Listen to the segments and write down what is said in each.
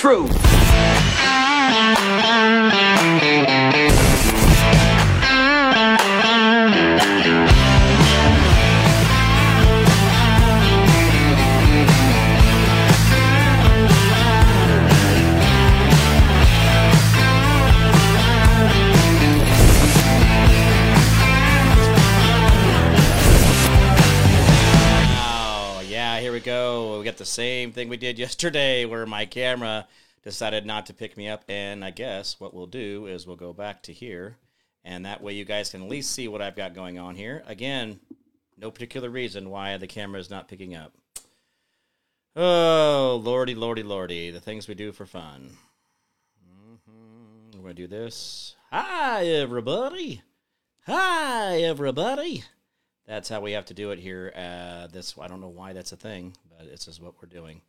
true. Same thing we did yesterday where my camera decided not to pick me up. And I guess what we'll do is we'll go back to here. And that way you guys can at least see what I've got going on here. Again, no particular reason why the camera is not picking up. Oh, lordy, lordy, lordy. The things we do for fun. hmm We're going to do this. Hi, everybody. Hi, everybody. That's how we have to do it here. Uh, this I don't know why that's a thing, but this is what we're doing.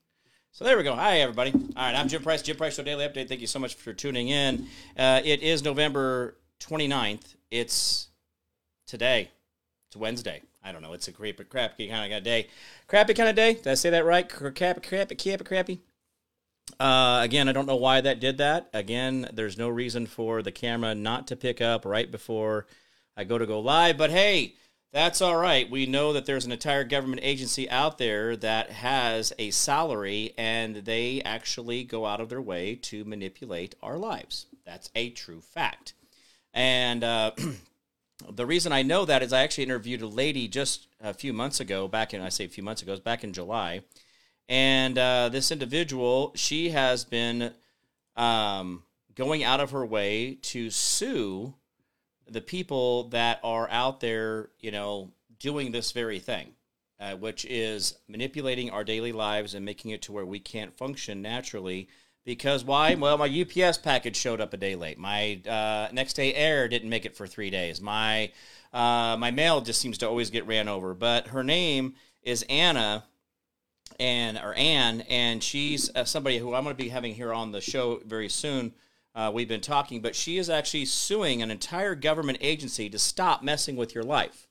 So there we go. Hi, everybody. All right, I'm Jim Price, Jim Price Show Daily Update. Thank you so much for tuning in. Uh, it is November 29th. It's today. It's Wednesday. I don't know. It's a crappy, crappy kind of day. Crappy kind of day. Did I say that right? Crappy, crappy, crappy, crappy. Uh, again, I don't know why that did that. Again, there's no reason for the camera not to pick up right before I go to go live. But hey, that's all right. We know that there's an entire government agency out there that has a salary and they actually go out of their way to manipulate our lives. That's a true fact. And uh, the reason I know that is I actually interviewed a lady just a few months ago, back in, I say a few months ago, it back in July. And uh, this individual, she has been um, going out of her way to sue the people that are out there, you know, doing this very thing, uh, which is manipulating our daily lives and making it to where we can't function naturally. Because why? Well, my UPS package showed up a day late. My uh, next day air didn't make it for three days. My uh, my mail just seems to always get ran over. But her name is Anna, and or Anne, and she's uh, somebody who I'm going to be having here on the show very soon. Uh, we've been talking, but she is actually suing an entire government agency to stop messing with your life.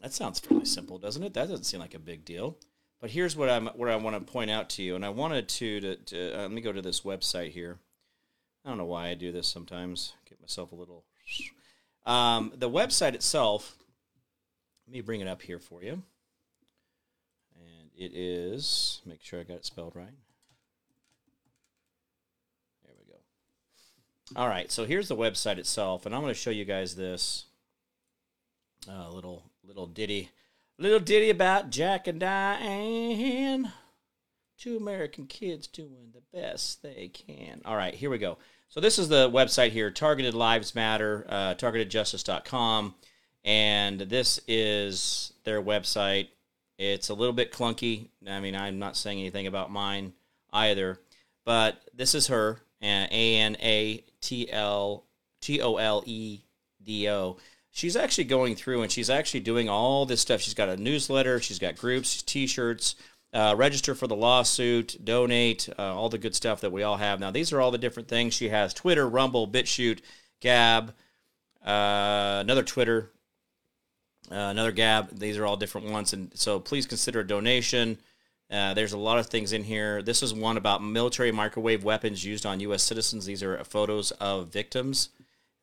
That sounds fairly simple, doesn't it? That doesn't seem like a big deal. But here's what I'm what I want to point out to you, and I wanted to to, to uh, let me go to this website here. I don't know why I do this sometimes. Get myself a little. Um, the website itself. Let me bring it up here for you. And it is. Make sure I got it spelled right. There we go. All right, so here's the website itself, and I'm going to show you guys this uh, little little ditty, little ditty about Jack and Diane, two American kids doing the best they can. All right, here we go. So this is the website here, Targeted Lives Matter, uh, targetedjustice.com, and this is their website. It's a little bit clunky. I mean, I'm not saying anything about mine either, but this is her, A N A T L T O L E D O. She's actually going through and she's actually doing all this stuff. She's got a newsletter, she's got groups, t shirts, uh, register for the lawsuit, donate, uh, all the good stuff that we all have. Now, these are all the different things. She has Twitter, Rumble, BitChute, Gab, uh, another Twitter, uh, another Gab. These are all different ones. And so please consider a donation. Uh, there's a lot of things in here. This is one about military microwave weapons used on U.S. citizens. These are photos of victims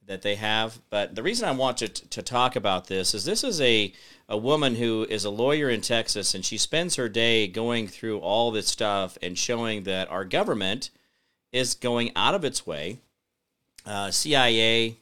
that they have. But the reason I want to, to talk about this is this is a, a woman who is a lawyer in Texas, and she spends her day going through all this stuff and showing that our government is going out of its way. Uh, CIA,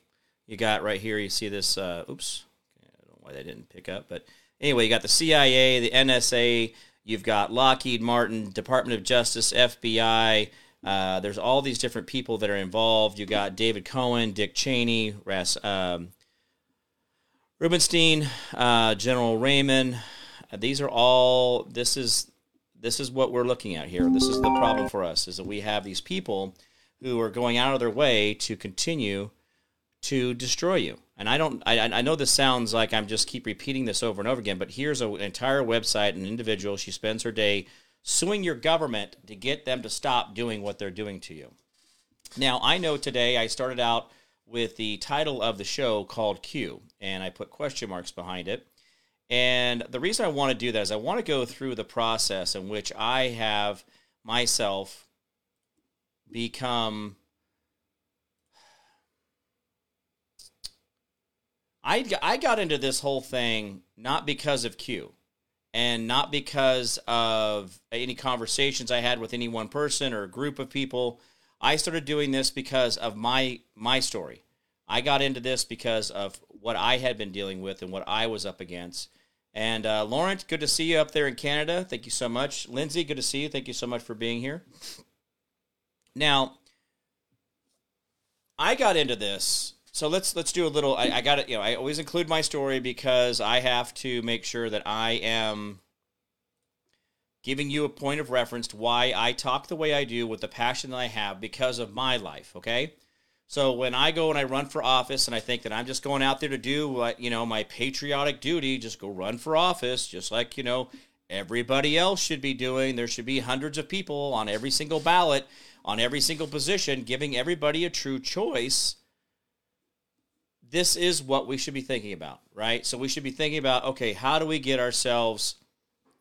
you got right here, you see this. Uh, oops, I don't know why they didn't pick up. But anyway, you got the CIA, the NSA, you've got Lockheed Martin, Department of Justice, FBI. Uh, there's all these different people that are involved. You've got David Cohen, Dick Cheney, Ras, um, Rubenstein, uh, General Raymond. Uh, these are all. This is this is what we're looking at here. This is the problem for us: is that we have these people who are going out of their way to continue to destroy you. And I don't. I, I know this sounds like I'm just keep repeating this over and over again, but here's a, an entire website, an individual. She spends her day suing your government to get them to stop doing what they're doing to you. Now, I know today I started out with the title of the show called Q, and I put question marks behind it. And the reason I want to do that is I want to go through the process in which I have myself become I, I got into this whole thing not because of Q and not because of any conversations I had with any one person or a group of people. I started doing this because of my my story. I got into this because of what I had been dealing with and what I was up against. And uh, Laurent, good to see you up there in Canada. Thank you so much. Lindsay, good to see you. Thank you so much for being here. Now, I got into this so let's let's do a little. I, I got it. You know, I always include my story because I have to make sure that I am giving you a point of reference to why I talk the way I do with the passion that I have because of my life. Okay. So when I go and I run for office and I think that I'm just going out there to do what, you know, my patriotic duty, just go run for office, just like, you know, everybody else should be doing. There should be hundreds of people on every single ballot, on every single position, giving everybody a true choice this is what we should be thinking about, right? So we should be thinking about, okay, how do we get ourselves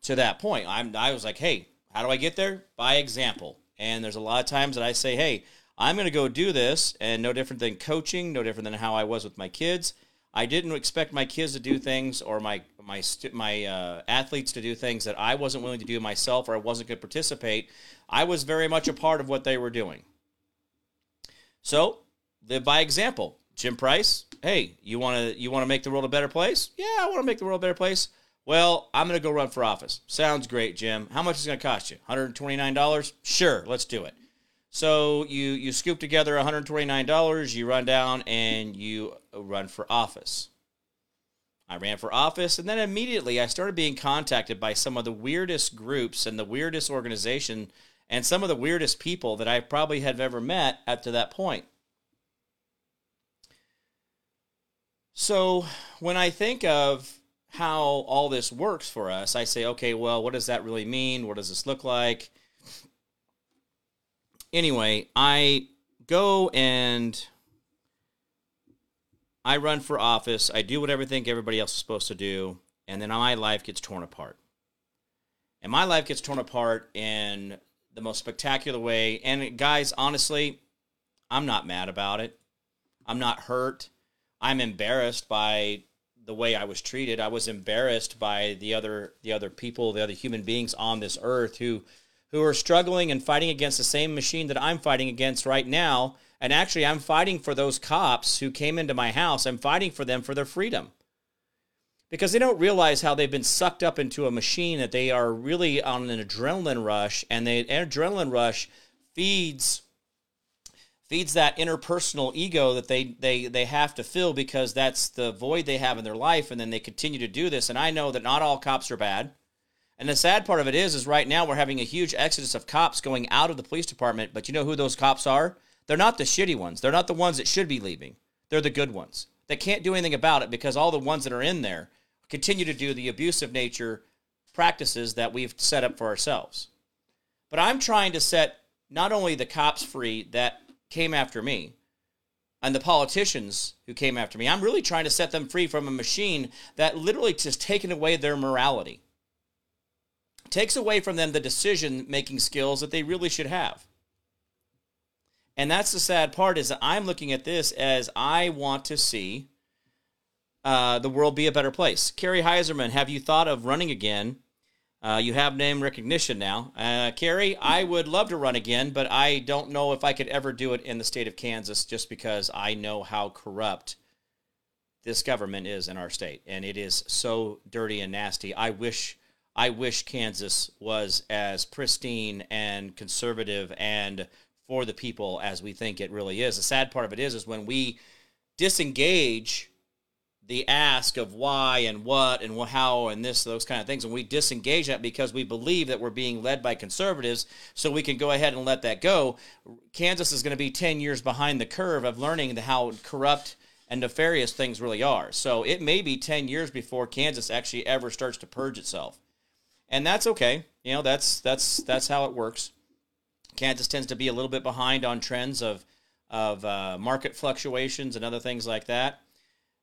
to that point? I'm, I was like, hey, how do I get there? By example. And there's a lot of times that I say, hey, I'm going to go do this, and no different than coaching, no different than how I was with my kids. I didn't expect my kids to do things or my my my uh, athletes to do things that I wasn't willing to do myself or I wasn't going to participate. I was very much a part of what they were doing. So live by example. Jim Price, hey, you want to you want to make the world a better place? Yeah, I want to make the world a better place. Well, I'm going to go run for office. Sounds great, Jim. How much is it going to cost you? $129? Sure, let's do it. So you you scoop together $129, you run down and you run for office. I ran for office and then immediately I started being contacted by some of the weirdest groups and the weirdest organization and some of the weirdest people that I probably have ever met up to that point. So when I think of how all this works for us, I say, okay, well, what does that really mean? What does this look like? Anyway, I go and I run for office. I do what I think everybody else is supposed to do, and then my life gets torn apart. And my life gets torn apart in the most spectacular way. And guys, honestly, I'm not mad about it. I'm not hurt. I'm embarrassed by the way I was treated. I was embarrassed by the other the other people, the other human beings on this earth who who are struggling and fighting against the same machine that I'm fighting against right now. And actually, I'm fighting for those cops who came into my house. I'm fighting for them for their freedom. Because they don't realize how they've been sucked up into a machine that they are really on an adrenaline rush, and the adrenaline rush feeds feeds that interpersonal ego that they they they have to fill because that's the void they have in their life and then they continue to do this and I know that not all cops are bad. And the sad part of it is is right now we're having a huge exodus of cops going out of the police department, but you know who those cops are? They're not the shitty ones. They're not the ones that should be leaving. They're the good ones. They can't do anything about it because all the ones that are in there continue to do the abusive nature practices that we've set up for ourselves. But I'm trying to set not only the cops free that came after me and the politicians who came after me. I'm really trying to set them free from a machine that literally just taken away their morality. Takes away from them the decision making skills that they really should have. And that's the sad part is that I'm looking at this as I want to see uh, the world be a better place. Carrie Heiserman, have you thought of running again uh, you have name recognition now. Uh, Carrie, I would love to run again, but I don't know if I could ever do it in the state of Kansas just because I know how corrupt this government is in our state. And it is so dirty and nasty. I wish. I wish Kansas was as pristine and conservative and for the people as we think it really is. The sad part of it is, is when we disengage the ask of why and what and how and this those kind of things. And we disengage that because we believe that we're being led by conservatives so we can go ahead and let that go. Kansas is going to be 10 years behind the curve of learning how corrupt and nefarious things really are. So it may be 10 years before kansas actually ever starts to purge itself. And that's okay. You know that's that's that's how it works. Kansas tends to be a little bit behind on trends of of uh, market fluctuations and other things like that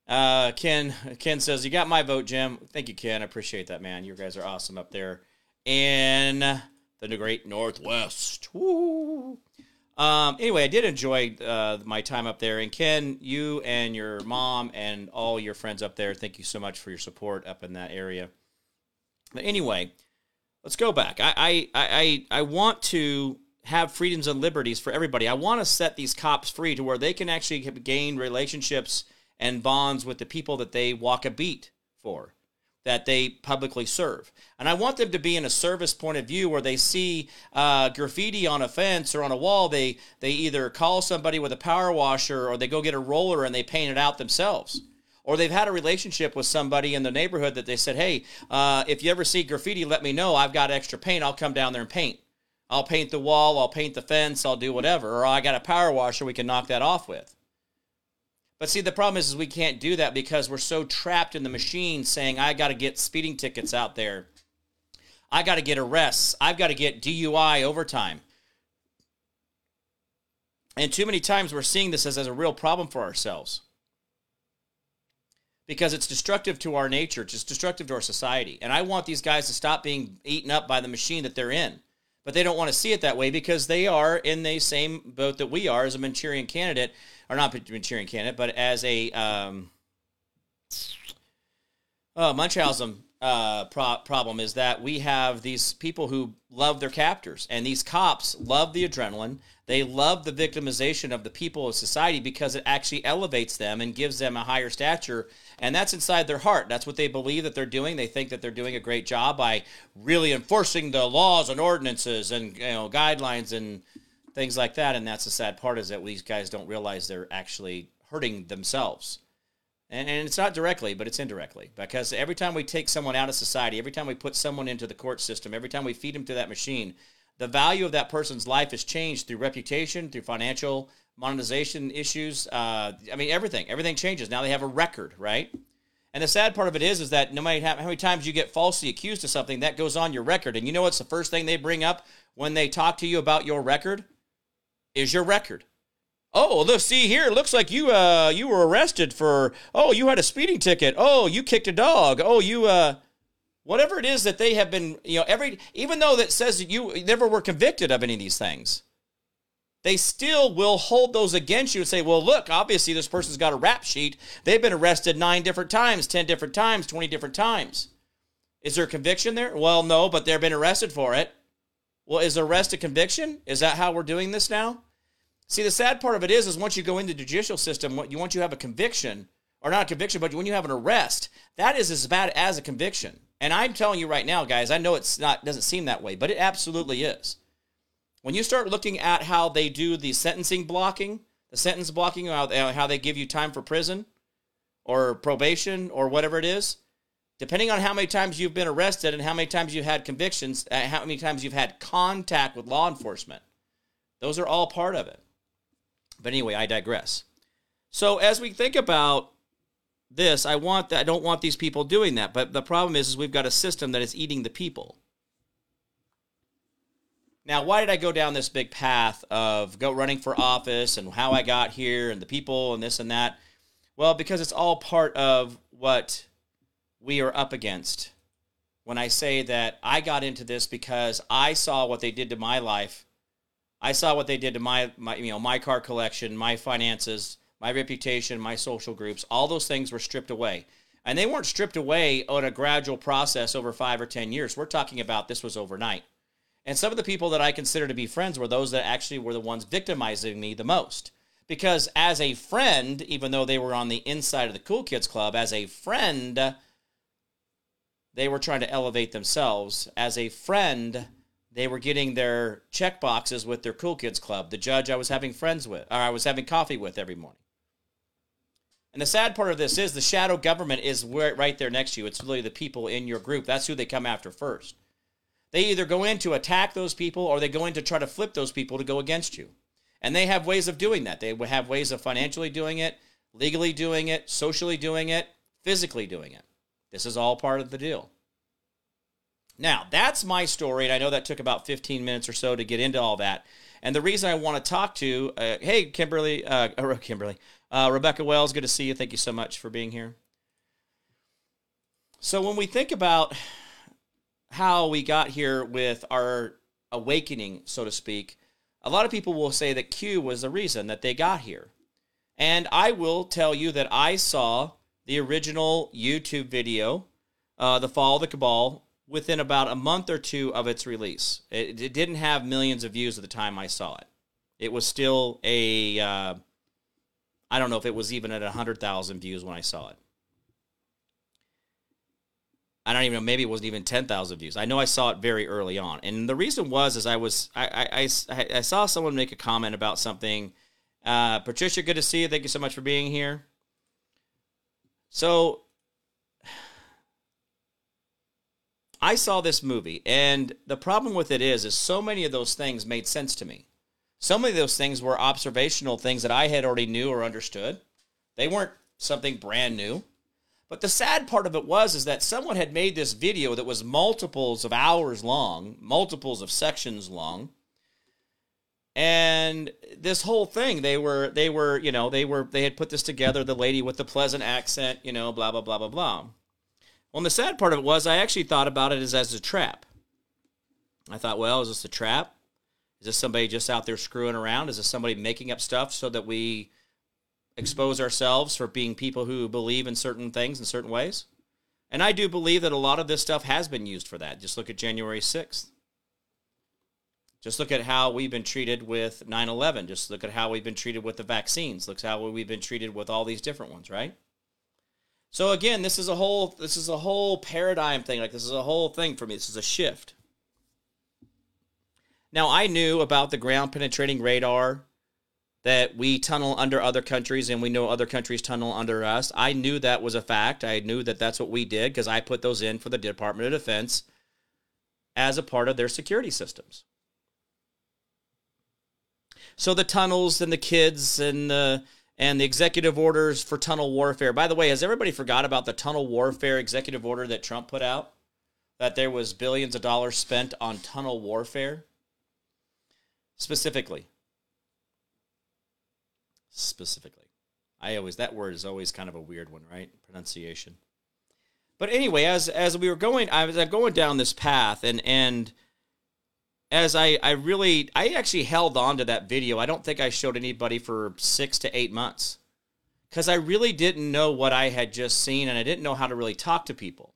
uh, Ken Ken says you got my vote, Jim. Thank you, Ken. I appreciate that, man. You guys are awesome up there in the great Northwest. Woo. Um, anyway, I did enjoy uh, my time up there. And Ken, you and your mom and all your friends up there, thank you so much for your support up in that area. But anyway, let's go back. I I I, I want to have freedoms and liberties for everybody. I want to set these cops free to where they can actually gain relationships and bonds with the people that they walk a beat for that they publicly serve. And I want them to be in a service point of view where they see uh, graffiti on a fence or on a wall. They they either call somebody with a power washer or they go get a roller and they paint it out themselves. Or they've had a relationship with somebody in the neighborhood that they said, "Hey, uh, if you ever see graffiti, let me know. I've got extra paint. I'll come down there and paint. I'll paint the wall. I'll paint the fence. I'll do whatever. Or I got a power washer. We can knock that off with." But see, the problem is, is we can't do that because we're so trapped in the machine saying, I got to get speeding tickets out there. I got to get arrests. I've got to get DUI overtime. And too many times we're seeing this as, as a real problem for ourselves because it's destructive to our nature, it's destructive to our society. And I want these guys to stop being eaten up by the machine that they're in. But they don't want to see it that way because they are in the same boat that we are as a Manchurian candidate or not Manchurian candidate, but as a um, oh, Munchausen uh, pro- problem is that we have these people who love their captors, and these cops love the adrenaline. They love the victimization of the people of society because it actually elevates them and gives them a higher stature, and that's inside their heart. That's what they believe that they're doing. They think that they're doing a great job by really enforcing the laws and ordinances and you know guidelines and things like that. And that's the sad part is that these guys don't realize they're actually hurting themselves. And, and it's not directly, but it's indirectly. Because every time we take someone out of society, every time we put someone into the court system, every time we feed them to that machine, the value of that person's life is changed through reputation, through financial monetization issues. Uh, I mean, everything. Everything changes. Now they have a record, right? And the sad part of it is, is that no matter how many times you get falsely accused of something, that goes on your record. And you know what's the first thing they bring up when they talk to you about your record? Is your record. Oh, look, see here. It looks like you uh you were arrested for oh you had a speeding ticket. Oh, you kicked a dog. Oh, you uh whatever it is that they have been you know every even though that says that you never were convicted of any of these things, they still will hold those against you and say, well, look, obviously this person's got a rap sheet. They've been arrested nine different times, ten different times, twenty different times. Is there a conviction there? Well, no, but they've been arrested for it. Well, is arrest a conviction? Is that how we're doing this now? See, the sad part of it is, is once you go into the judicial system, what you once you have a conviction, or not a conviction, but when you have an arrest, that is as bad as a conviction. And I'm telling you right now, guys, I know it's not doesn't seem that way, but it absolutely is. When you start looking at how they do the sentencing blocking, the sentence blocking, how they give you time for prison or probation or whatever it is, depending on how many times you've been arrested and how many times you've had convictions, uh, how many times you've had contact with law enforcement, those are all part of it. But anyway, I digress. So as we think about this, I want that I don't want these people doing that. But the problem is, is we've got a system that is eating the people. Now, why did I go down this big path of go running for office and how I got here and the people and this and that? Well, because it's all part of what we are up against. When I say that I got into this because I saw what they did to my life I saw what they did to my, my you know my car collection, my finances, my reputation, my social groups. All those things were stripped away. And they weren't stripped away on a gradual process over 5 or 10 years. We're talking about this was overnight. And some of the people that I consider to be friends were those that actually were the ones victimizing me the most. Because as a friend, even though they were on the inside of the Cool Kids Club, as a friend, they were trying to elevate themselves. As a friend, they were getting their check boxes with their cool kids club, the judge I was having friends with, or I was having coffee with every morning. And the sad part of this is the shadow government is right there next to you. It's really the people in your group. That's who they come after first. They either go in to attack those people or they go in to try to flip those people to go against you. And they have ways of doing that. They have ways of financially doing it, legally doing it, socially doing it, physically doing it. This is all part of the deal. Now, that's my story, and I know that took about 15 minutes or so to get into all that. And the reason I want to talk to, uh, hey, Kimberly, uh, Kimberly, uh, Rebecca Wells, good to see you. Thank you so much for being here. So, when we think about how we got here with our awakening, so to speak, a lot of people will say that Q was the reason that they got here. And I will tell you that I saw the original YouTube video, uh, The Fall of the Cabal, within about a month or two of its release. It, it didn't have millions of views at the time I saw it. It was still a, uh, I don't know if it was even at 100,000 views when I saw it. I don't even know. Maybe it wasn't even ten thousand views. I know I saw it very early on, and the reason was is I was I I, I, I saw someone make a comment about something. Uh, Patricia, good to see you. Thank you so much for being here. So I saw this movie, and the problem with it is, is so many of those things made sense to me. So many of those things were observational things that I had already knew or understood. They weren't something brand new. But the sad part of it was is that someone had made this video that was multiples of hours long, multiples of sections long. And this whole thing, they were they were, you know, they were they had put this together, the lady with the pleasant accent, you know, blah blah blah blah blah. Well, and the sad part of it was I actually thought about it as, as a trap. I thought, well, is this a trap? Is this somebody just out there screwing around? Is this somebody making up stuff so that we expose ourselves for being people who believe in certain things in certain ways. And I do believe that a lot of this stuff has been used for that. Just look at January 6th. Just look at how we've been treated with 9 11. Just look at how we've been treated with the vaccines. Look how we've been treated with all these different ones, right? So again, this is a whole this is a whole paradigm thing. Like this is a whole thing for me. This is a shift. Now I knew about the ground penetrating radar that we tunnel under other countries and we know other countries tunnel under us. I knew that was a fact. I knew that that's what we did because I put those in for the Department of Defense as a part of their security systems. So the tunnels and the kids and the and the executive orders for tunnel warfare. By the way, has everybody forgot about the tunnel warfare executive order that Trump put out? That there was billions of dollars spent on tunnel warfare? Specifically, specifically. I always that word is always kind of a weird one, right? Pronunciation. But anyway, as as we were going, I was going down this path, and and as I I really I actually held on to that video. I don't think I showed anybody for six to eight months because I really didn't know what I had just seen, and I didn't know how to really talk to people.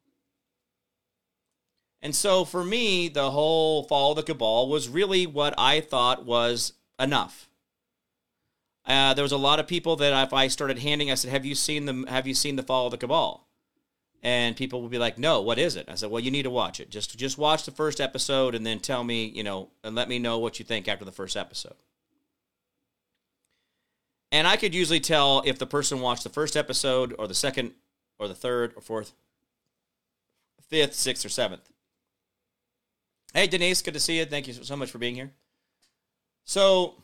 And so for me, the whole fall of the cabal was really what I thought was enough. Uh, there was a lot of people that if I started handing, I said, "Have you seen the Have you seen the Fall of the Cabal?" And people would be like, "No, what is it?" I said, "Well, you need to watch it. Just just watch the first episode and then tell me, you know, and let me know what you think after the first episode." And I could usually tell if the person watched the first episode or the second or the third or fourth, fifth, sixth, or seventh. Hey, Denise, good to see you. Thank you so much for being here. So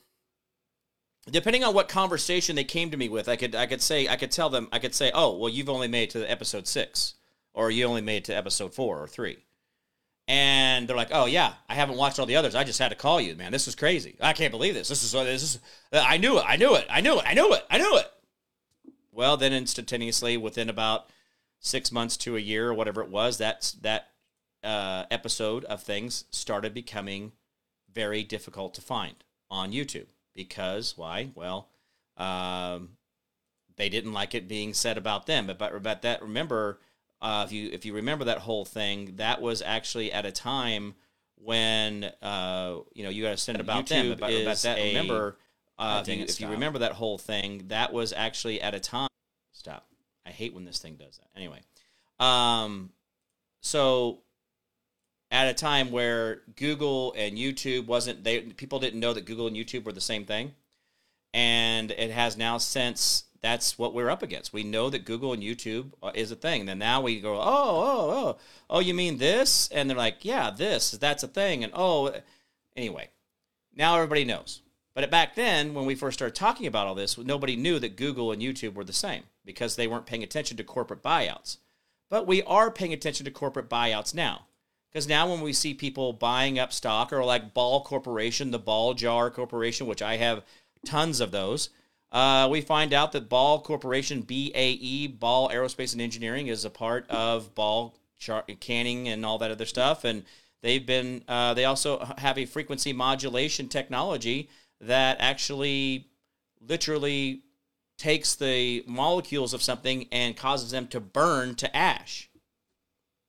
depending on what conversation they came to me with, I could I could say I could tell them I could say, oh well, you've only made to episode six, or you only made to episode four or three, and they're like, oh yeah, I haven't watched all the others. I just had to call you, man. This is crazy. I can't believe this. This is this is. I knew it. I knew it. I knew it. I knew it. I knew it. Well, then instantaneously, within about six months to a year or whatever it was, that's that uh, episode of things started becoming very difficult to find on YouTube because why? Well, um, they didn't like it being said about them. But but, but that remember, uh, if you if you remember that whole thing, that was actually at a time when uh, you know you got to send about YouTube them. But, but that a, remember, uh, if, you, if you remember that whole thing, that was actually at a time. Stop. I hate when this thing does that. Anyway, um, so at a time where Google and YouTube wasn't they people didn't know that Google and YouTube were the same thing. And it has now since that's what we're up against. We know that Google and YouTube uh, is a thing. Then now we go, oh, oh, oh, oh, you mean this? And they're like, yeah, this, that's a thing. And oh, anyway, now everybody knows. But back then, when we first started talking about all this, nobody knew that Google and YouTube were the same because they weren't paying attention to corporate buyouts. But we are paying attention to corporate buyouts now. Because now when we see people buying up stock or like Ball Corporation, the Ball Jar Corporation, which I have tons of those, uh, we find out that Ball Corporation, BAE, Ball Aerospace and Engineering, is a part of Ball Canning and all that other stuff. And they've been uh, they also have a frequency modulation technology that actually literally takes the molecules of something and causes them to burn to ash.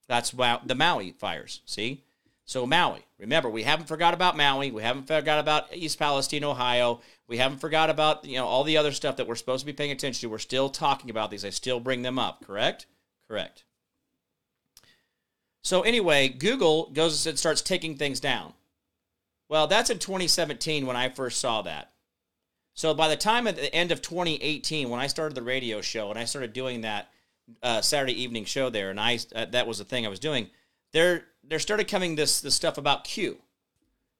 That's why the Maui fires. See, so Maui. Remember, we haven't forgot about Maui. We haven't forgot about East Palestine, Ohio. We haven't forgot about you know all the other stuff that we're supposed to be paying attention to. We're still talking about these. I still bring them up. Correct? Correct. So anyway, Google goes and starts taking things down. Well, that's in 2017 when I first saw that. So by the time at the end of 2018, when I started the radio show and I started doing that uh, Saturday evening show there, and I uh, that was the thing I was doing. There, there started coming this this stuff about Q,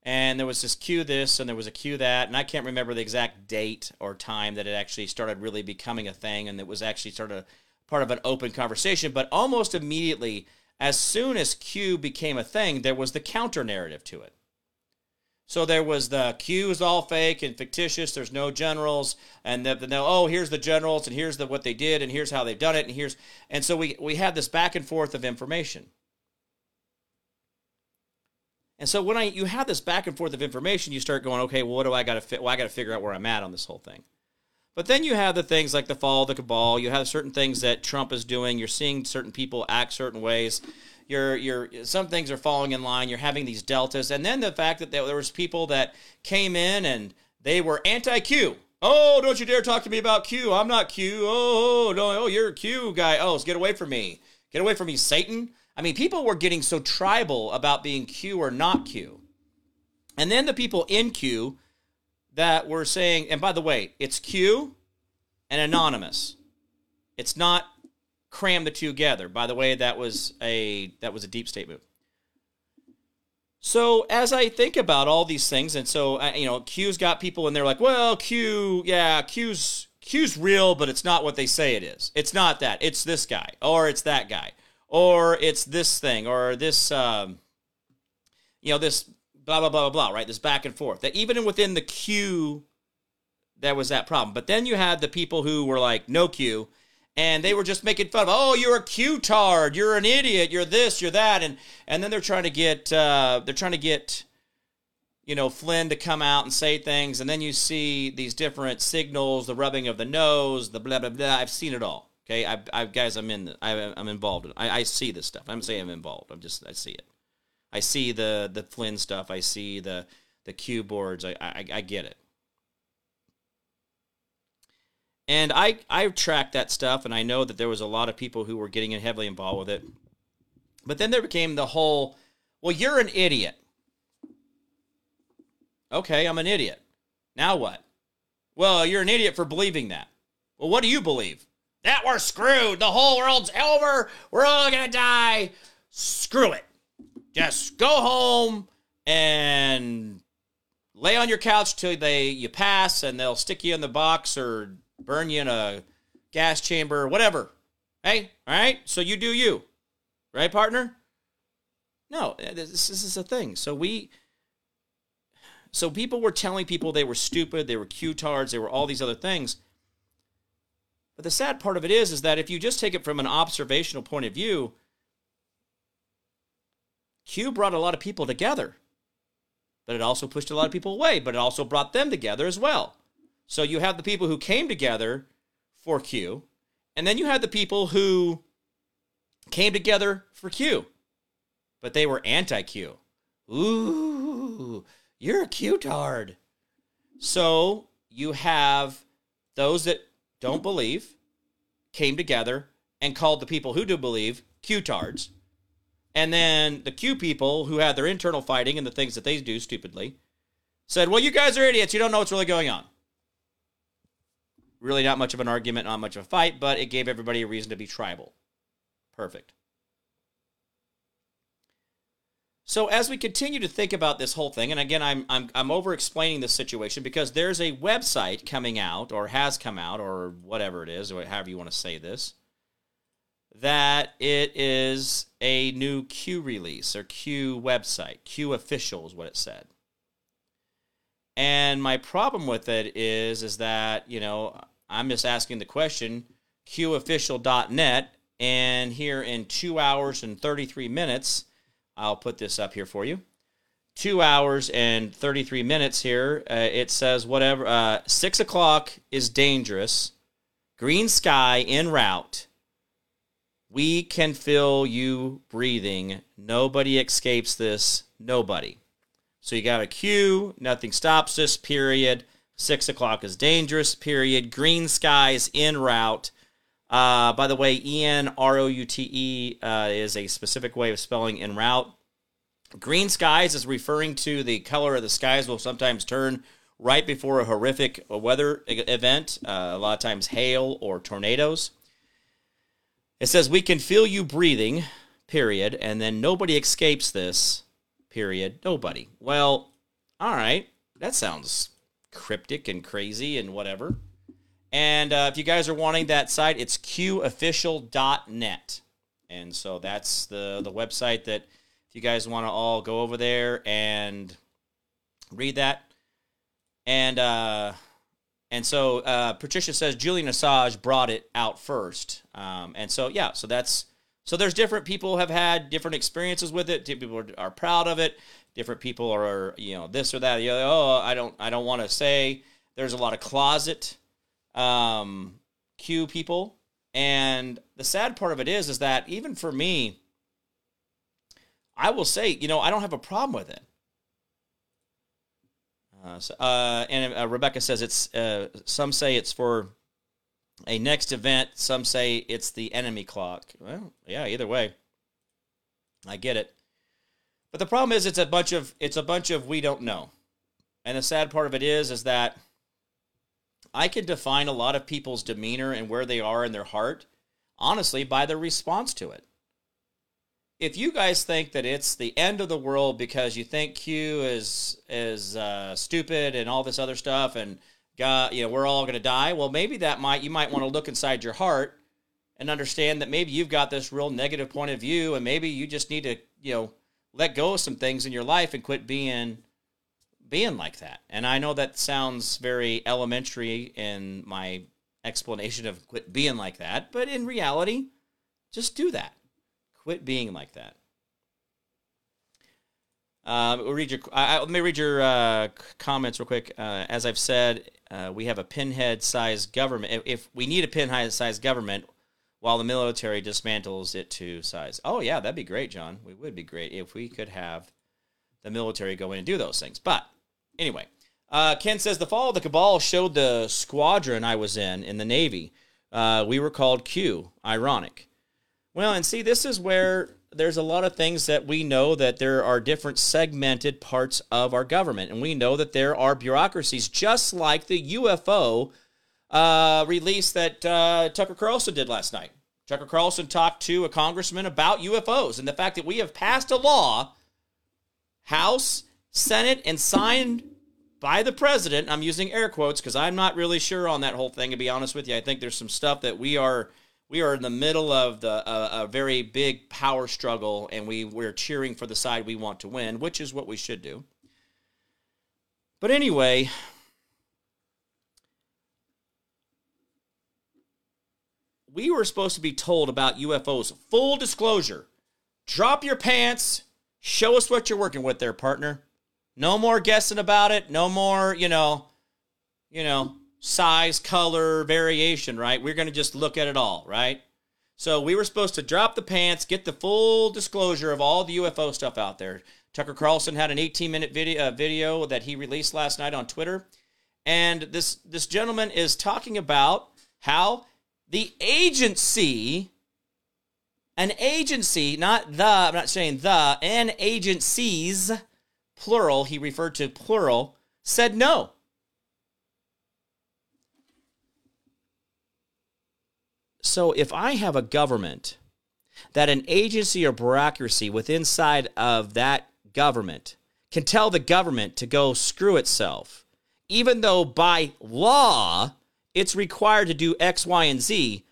and there was this Q this and there was a Q that, and I can't remember the exact date or time that it actually started really becoming a thing, and it was actually sort of part of an open conversation. But almost immediately, as soon as Q became a thing, there was the counter narrative to it. So there was the Q is all fake and fictitious. There's no generals, and the, the oh here's the generals, and here's the what they did, and here's how they've done it, and here's and so we we had this back and forth of information. And so when I you have this back and forth of information, you start going, okay, well, what do I got to fit? Well, I got to figure out where I'm at on this whole thing. But then you have the things like the fall of the cabal. You have certain things that Trump is doing. You're seeing certain people act certain ways you're you're some things are falling in line. You're having these deltas, and then the fact that there was people that came in and they were anti-Q. Oh, don't you dare talk to me about Q. I'm not Q. Oh, no, oh, you're a Q guy. Oh, get away from me. Get away from me, Satan. I mean, people were getting so tribal about being Q or not Q. And then the people in Q that were saying, and by the way, it's Q and anonymous. It's not cram the two together. By the way, that was a that was a deep state move. So as I think about all these things, and so you know, Q's got people, and they're like, "Well, Q, yeah, Q's Q's real, but it's not what they say it is. It's not that. It's this guy, or it's that guy, or it's this thing, or this, um, you know, this blah blah blah blah blah. Right? This back and forth. That even within the Q, there was that problem. But then you had the people who were like, "No Q." and they were just making fun of, oh, you're a Q-tard, you're an idiot, you're this, you're that, and and then they're trying to get uh, they're trying to get you know Flynn to come out and say things, and then you see these different signals, the rubbing of the nose, the blah blah blah. I've seen it all. Okay, I, I guys, I'm in, I, am involved. In, I, I see this stuff. I'm saying I'm involved. I'm just, I see it. I see the the Flynn stuff. I see the the Q boards. I, I, I get it. And I I tracked that stuff, and I know that there was a lot of people who were getting heavily involved with it. But then there became the whole, well, you're an idiot. Okay, I'm an idiot. Now what? Well, you're an idiot for believing that. Well, what do you believe? That we're screwed. The whole world's over. We're all gonna die. Screw it. Just go home and lay on your couch till they you pass, and they'll stick you in the box or burn you in a gas chamber, whatever. Hey, all right? So you do you. Right, partner? No, this, this is a thing. So we so people were telling people they were stupid, they were Q-tards, they were all these other things. But the sad part of it is is that if you just take it from an observational point of view, Q brought a lot of people together. But it also pushed a lot of people away, but it also brought them together as well. So you have the people who came together for Q, and then you had the people who came together for Q, but they were anti Q. Ooh, you're a Q-tard. So you have those that don't believe came together and called the people who do believe Q-tards. And then the Q people who had their internal fighting and the things that they do stupidly said, Well, you guys are idiots. You don't know what's really going on. Really, not much of an argument, not much of a fight, but it gave everybody a reason to be tribal. Perfect. So as we continue to think about this whole thing, and again, I'm I'm I'm over explaining this situation because there's a website coming out or has come out or whatever it is, or however you want to say this, that it is a new Q release or Q website. Q official is what it said. And my problem with it is, is that you know I'm just asking the question, QOfficial.net, and here in two hours and 33 minutes, I'll put this up here for you. Two hours and 33 minutes here. Uh, it says whatever. Uh, six o'clock is dangerous. Green sky en route. We can feel you breathing. Nobody escapes this. Nobody. So you got a Q. Nothing stops this. Period. Six o'clock is dangerous. Period. Green skies en route. Uh, by the way, E N R O U T E uh, is a specific way of spelling en route. Green skies is referring to the color of the skies will sometimes turn right before a horrific weather event, uh, a lot of times hail or tornadoes. It says, We can feel you breathing, period, and then nobody escapes this, period. Nobody. Well, all right. That sounds cryptic and crazy and whatever. And uh, if you guys are wanting that site, it's qofficial.net. And so that's the, the website that if you guys want to all go over there and read that. And uh, and so uh, Patricia says Julian Assange brought it out first. Um, and so yeah, so that's so there's different people have had different experiences with it. People are, are proud of it. Different people are you know this or that. Know, oh, I don't I don't want to say. There's a lot of closet um, Q people, and the sad part of it is is that even for me, I will say you know I don't have a problem with it. Uh, so, uh, and uh, Rebecca says it's. Uh, some say it's for a next event. Some say it's the enemy clock. Well, yeah. Either way, I get it. But the problem is, it's a bunch of it's a bunch of we don't know. And the sad part of it is, is that I can define a lot of people's demeanor and where they are in their heart, honestly, by their response to it if you guys think that it's the end of the world because you think Q is is uh, stupid and all this other stuff and God, you know, we're all going to die. Well, maybe that might you might want to look inside your heart and understand that maybe you've got this real negative point of view, and maybe you just need to you know let go of some things in your life and quit being being like that. And I know that sounds very elementary in my explanation of quit being like that, but in reality, just do that Quit being like that. Uh, we'll read your. let me read your uh, comments real quick. Uh, as I've said, uh, we have a pinhead-sized government. If, we need a pinhead-sized government, while the military dismantles it to size. Oh yeah, that'd be great, John. We would be great if we could have the military go in and do those things. But anyway, uh, Ken says the fall of the cabal showed the squadron I was in in the Navy. Uh, we were called Q. Ironic. Well, and see, this is where there's a lot of things that we know that there are different segmented parts of our government. And we know that there are bureaucracies, just like the UFO uh, release that uh, Tucker Carlson did last night. Tucker Carlson talked to a congressman about UFOs and the fact that we have passed a law, House, Senate, and signed by the president. I'm using air quotes because I'm not really sure on that whole thing, to be honest with you. I think there's some stuff that we are we are in the middle of the uh, a very big power struggle, and we we're cheering for the side we want to win, which is what we should do. But anyway, we were supposed to be told about UFOs. Full disclosure: drop your pants, show us what you're working with, there, partner. No more guessing about it. No more, you know, you know, size, color, variation, right? We're going to just look at it all, right? So we were supposed to drop the pants, get the full disclosure of all the UFO stuff out there. Tucker Carlson had an 18 minute video, uh, video that he released last night on Twitter. And this, this gentleman is talking about how the agency, an agency, not the, I'm not saying the, an agencies, plural, he referred to plural, said no. So if I have a government that an agency or bureaucracy within side of that government can tell the government to go screw itself, even though by law it's required to do X, Y, and Z,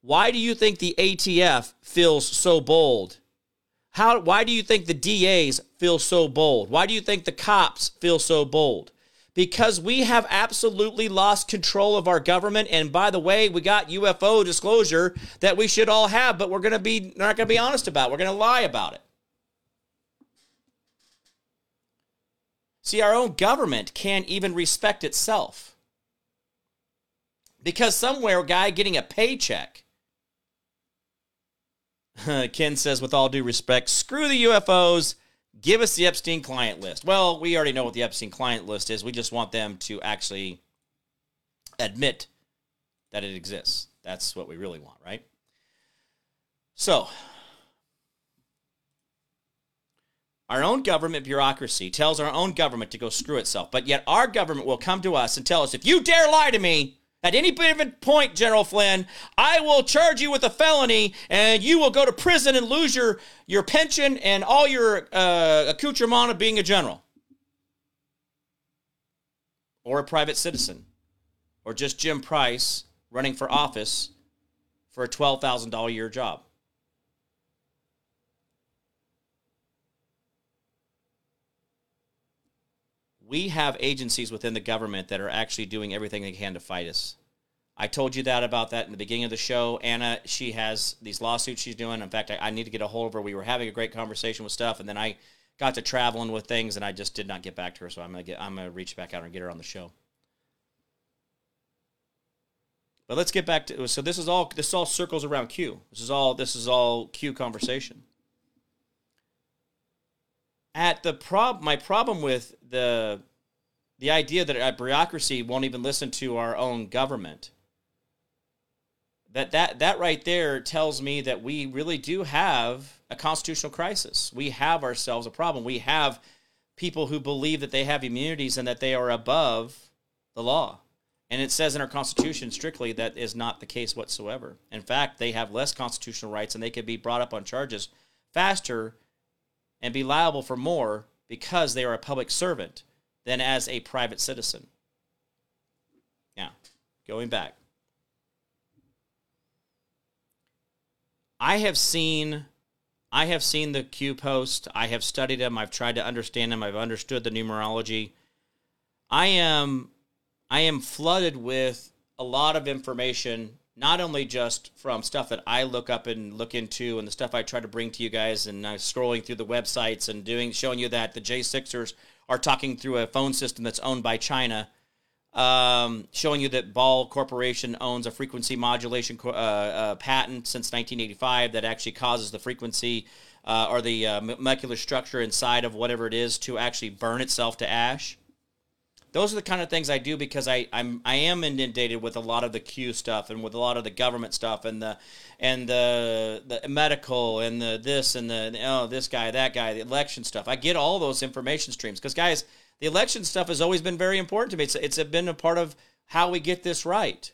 why do you think the ATF feels so bold? How, why do you think the DAs feel so bold? Why do you think the cops feel so bold? because we have absolutely lost control of our government. And by the way, we got UFO disclosure that we should all have, but we're to be not going to be honest about. It. We're going to lie about it. See, our own government can't even respect itself. Because somewhere, a guy getting a paycheck. Ken says, with all due respect, screw the UFOs. Give us the Epstein client list. Well, we already know what the Epstein client list is. We just want them to actually admit that it exists. That's what we really want, right? So, our own government bureaucracy tells our own government to go screw itself, but yet our government will come to us and tell us if you dare lie to me at any given point, General Flynn, I will charge you with a felony and you will go to prison and lose your, your pension and all your uh, accoutrement of being a general or a private citizen or just Jim Price running for office for a $12,000 a year job. We have agencies within the government that are actually doing everything they can to fight us. I told you that about that in the beginning of the show. Anna, she has these lawsuits she's doing. In fact, I, I, need to get a hold of her. We were having a great conversation with stuff, and then I got to traveling with things, and I just did not get back to her. So I'm gonna get, I'm gonna reach back out and get her on the show. But let's get back to so this is all this all circles around Q. This is all this is all Q conversation at the prob my problem with the the idea that a bureaucracy won't even listen to our own government. That that that right there tells me that we really do have a constitutional crisis. We have ourselves a problem. We have people who believe that they have immunities and that they are above the law. And it says in our constitution strictly that is not the case whatsoever. In fact they have less constitutional rights and they could be brought up on charges faster and be liable for more because they are a public servant than as a private citizen. Now, going back. I have seen I have seen the Q post. I have studied them. I've tried to understand them. I've understood the numerology. I am I am flooded with a lot of information not only just from stuff that I look up and look into and the stuff I try to bring to you guys and uh, scrolling through the websites and doing showing you that the J6ers are talking through a phone system that's owned by China, um, showing you that Ball Corporation owns a frequency modulation uh, uh, patent since 1985 that actually causes the frequency uh, or the uh, molecular structure inside of whatever it is to actually burn itself to ash those are the kind of things I do because I I'm I am inundated with a lot of the Q stuff and with a lot of the government stuff and the and the the medical and the this and the oh this guy that guy the election stuff. I get all those information streams because guys, the election stuff has always been very important to me. It's it's been a part of how we get this right.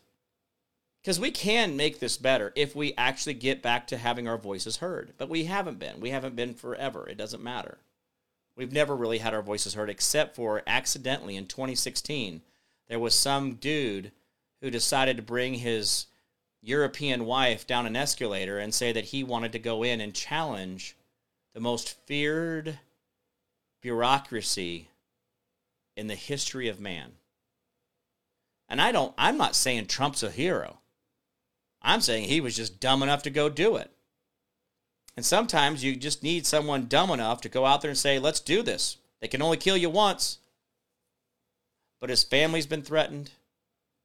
Because we can make this better if we actually get back to having our voices heard. But we haven't been. We haven't been forever. It doesn't matter. We've never really had our voices heard except for accidentally in 2016. There was some dude who decided to bring his European wife down an escalator and say that he wanted to go in and challenge the most feared bureaucracy in the history of man. And I don't I'm not saying Trump's a hero. I'm saying he was just dumb enough to go do it. And sometimes you just need someone dumb enough to go out there and say, let's do this. They can only kill you once. But his family's been threatened.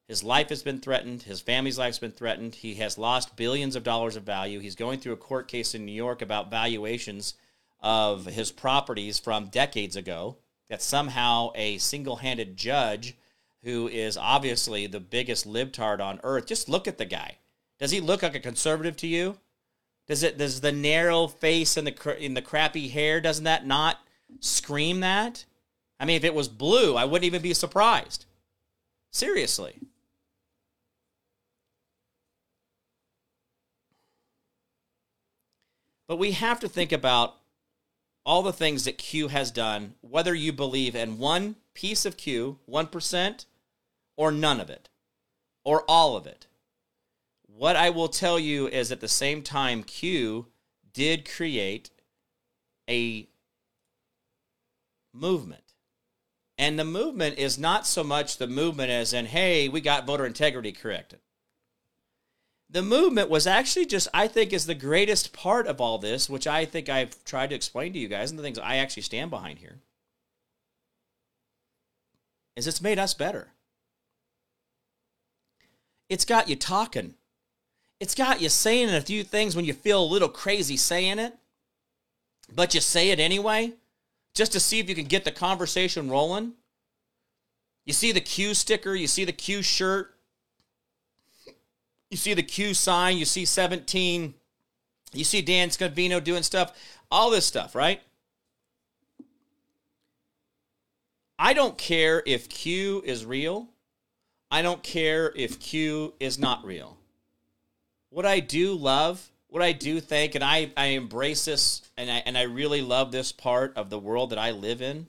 His life has been threatened. His family's life's been threatened. He has lost billions of dollars of value. He's going through a court case in New York about valuations of his properties from decades ago. That somehow a single handed judge who is obviously the biggest libtard on earth, just look at the guy. Does he look like a conservative to you? Does it does the narrow face and the in the crappy hair doesn't that not scream that? I mean, if it was blue, I wouldn't even be surprised. Seriously. But we have to think about all the things that Q has done, whether you believe in one piece of Q, 1%, or none of it, or all of it. What I will tell you is at the same time, Q did create a movement. And the movement is not so much the movement as in, hey, we got voter integrity corrected. The movement was actually just, I think, is the greatest part of all this, which I think I've tried to explain to you guys, and the things I actually stand behind here. is it's made us better. It's got you talking. It's got you saying a few things when you feel a little crazy saying it, but you say it anyway, just to see if you can get the conversation rolling. You see the Q sticker, you see the Q shirt, you see the Q sign, you see 17, you see Dan Scavino doing stuff, all this stuff, right? I don't care if Q is real. I don't care if Q is not real. What I do love, what I do think, and I, I embrace this and I and I really love this part of the world that I live in.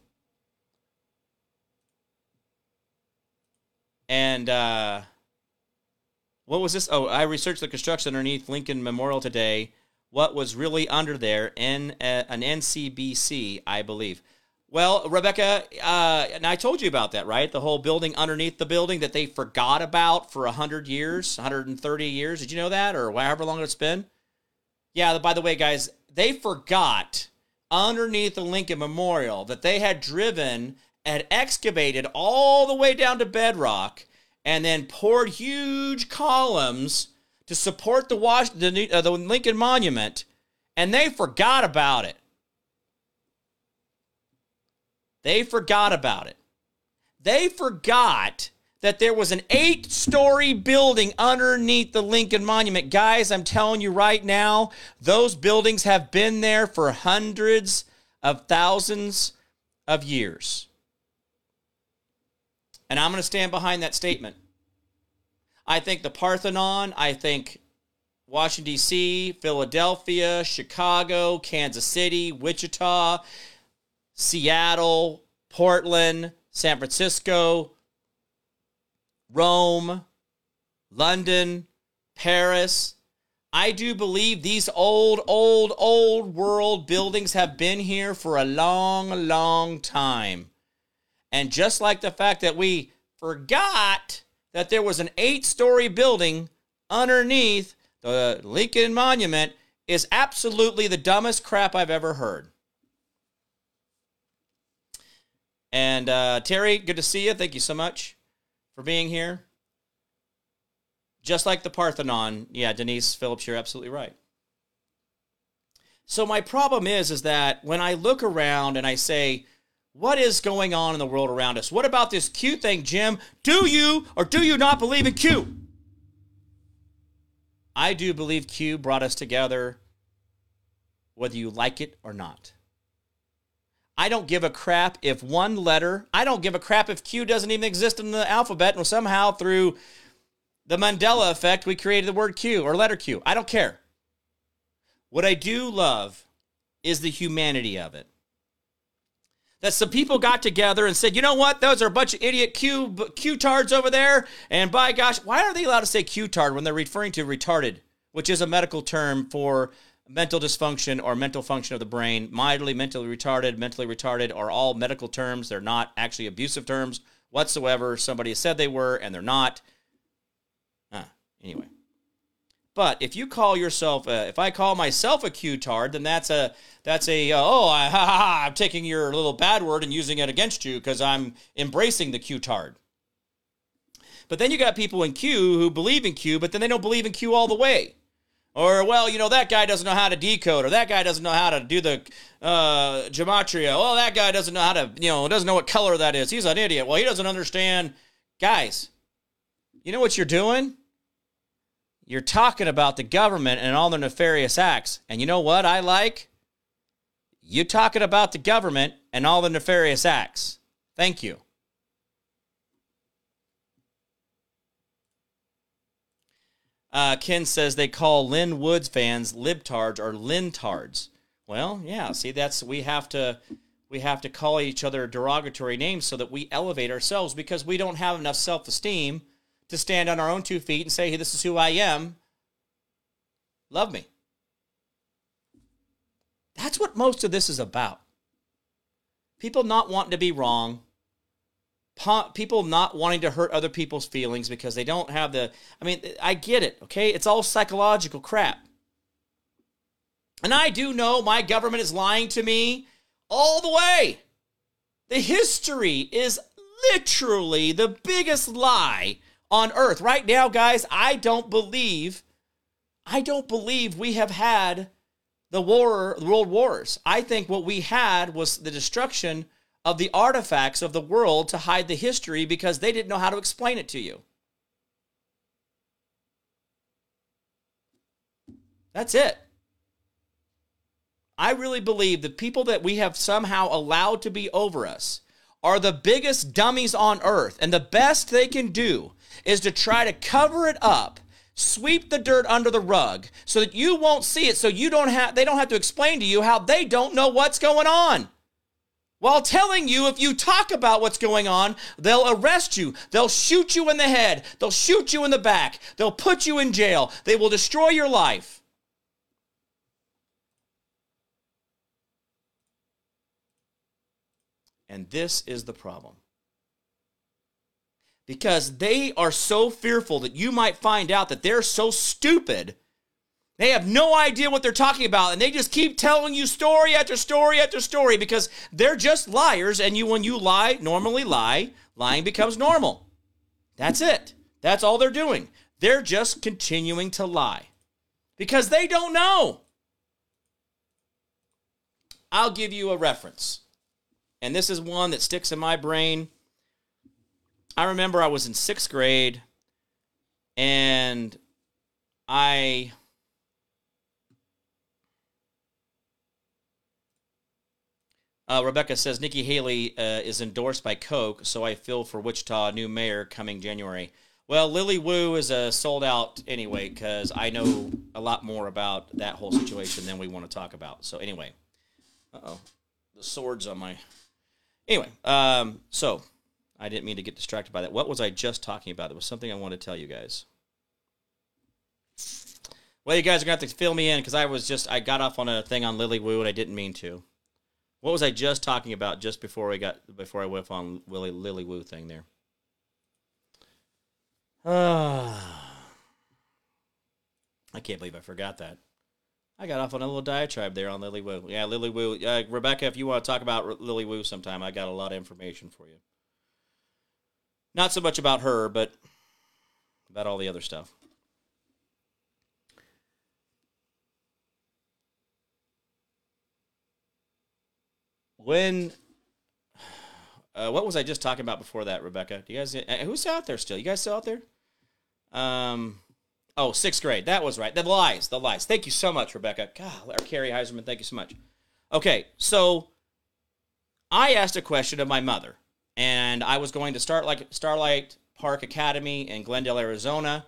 And uh what was this? Oh, I researched the construction underneath Lincoln Memorial today. What was really under there? In uh, an NCBC, I believe. Well, Rebecca, uh, and I told you about that, right? The whole building underneath the building that they forgot about for 100 years, 130 years. Did you know that? Or however long it's been? Yeah, by the way, guys, they forgot underneath the Lincoln Memorial that they had driven and excavated all the way down to bedrock and then poured huge columns to support the, Was- the, uh, the Lincoln Monument, and they forgot about it. They forgot about it. They forgot that there was an eight story building underneath the Lincoln Monument. Guys, I'm telling you right now, those buildings have been there for hundreds of thousands of years. And I'm going to stand behind that statement. I think the Parthenon, I think Washington, D.C., Philadelphia, Chicago, Kansas City, Wichita, Seattle, Portland, San Francisco, Rome, London, Paris. I do believe these old, old, old world buildings have been here for a long, long time. And just like the fact that we forgot that there was an eight story building underneath the Lincoln Monument is absolutely the dumbest crap I've ever heard. And uh, Terry, good to see you. Thank you so much for being here. Just like the Parthenon, yeah, Denise Phillips, you're absolutely right. So my problem is, is that when I look around and I say, what is going on in the world around us? What about this Q thing, Jim? Do you or do you not believe in Q? I do believe Q brought us together, whether you like it or not. I don't give a crap if one letter, I don't give a crap if Q doesn't even exist in the alphabet and somehow through the Mandela effect we created the word Q or letter Q. I don't care. What I do love is the humanity of it that some people got together and said, you know what, those are a bunch of idiot Q Q-tards over there. And by gosh, why are they allowed to say Q-tard when they're referring to retarded, which is a medical term for mental dysfunction or mental function of the brain? Mildly mentally retarded, mentally retarded are all medical terms. They're not actually abusive terms whatsoever. Somebody said they were, and they're not. Huh. Anyway. But if you call yourself, a, if I call myself a Q-tard, then that's a that's a uh, oh I, ha, ha, ha, I'm taking your little bad word and using it against you because I'm embracing the Q-tard. But then you got people in Q who believe in Q, but then they don't believe in Q all the way. Or well, you know that guy doesn't know how to decode, or that guy doesn't know how to do the uh, gematria. Well, that guy doesn't know how to, you know, doesn't know what color that is. He's an idiot. Well, he doesn't understand. Guys, you know what you're doing? You're talking about the government and all their nefarious acts. And you know what I like? You talking about the government and all the nefarious acts. Thank you. Uh, Ken says they call Lin Woods fans libtards or lintards. Well, yeah. See, that's we have to we have to call each other derogatory names so that we elevate ourselves because we don't have enough self esteem to stand on our own two feet and say, hey, this is who I am. Love me. That's what most of this is about. People not wanting to be wrong. People not wanting to hurt other people's feelings because they don't have the. I mean, I get it, okay? It's all psychological crap. And I do know my government is lying to me all the way. The history is literally the biggest lie on earth. Right now, guys, I don't believe, I don't believe we have had the war, the world wars. I think what we had was the destruction of the artifacts of the world to hide the history because they didn't know how to explain it to you. That's it. I really believe the people that we have somehow allowed to be over us are the biggest dummies on earth. And the best they can do is to try to cover it up, sweep the dirt under the rug so that you won't see it, so you don't have they don't have to explain to you how they don't know what's going on. While telling you if you talk about what's going on, they'll arrest you. They'll shoot you in the head. They'll shoot you in the back. They'll put you in jail. They will destroy your life. And this is the problem. Because they are so fearful that you might find out that they're so stupid. They have no idea what they're talking about, and they just keep telling you story after story after story because they're just liars. And you, when you lie, normally lie, lying becomes normal. That's it. That's all they're doing. They're just continuing to lie because they don't know. I'll give you a reference and this is one that sticks in my brain. I remember I was in sixth grade and I Uh, Rebecca says Nikki Haley uh, is endorsed by Koch, so I feel for Wichita new mayor coming January. Well, Lily Wu is a sold out anyway because I know a lot more about that whole situation than we want to talk about. So anyway, uh oh, the swords on my Anyway, um, so I didn't mean to get distracted by that. What was I just talking about? It was something I wanted to tell you guys. Well, you guys are gonna have to fill me in because I was just I got off on a thing on Lily Wu and I didn't mean to. What was I just talking about just before we got before I went on Lily Lily Wu thing there? Ah, I can't believe I forgot that. I got off on a little diatribe there on Lily Wu. Yeah, Lily Wu. Uh, Rebecca, if you want to talk about Lily Wu sometime, I got a lot of information for you. Not so much about her, but about all the other stuff. When uh, what was I just talking about before that, Rebecca? Do you guys uh, who's out there still? You guys still out there? Um, Oh, sixth grade. That was right. The lies. The lies. Thank you so much, Rebecca. God, or Carrie Heiserman, thank you so much. Okay, so I asked a question of my mother, and I was going to start like Starlight Park Academy in Glendale, Arizona.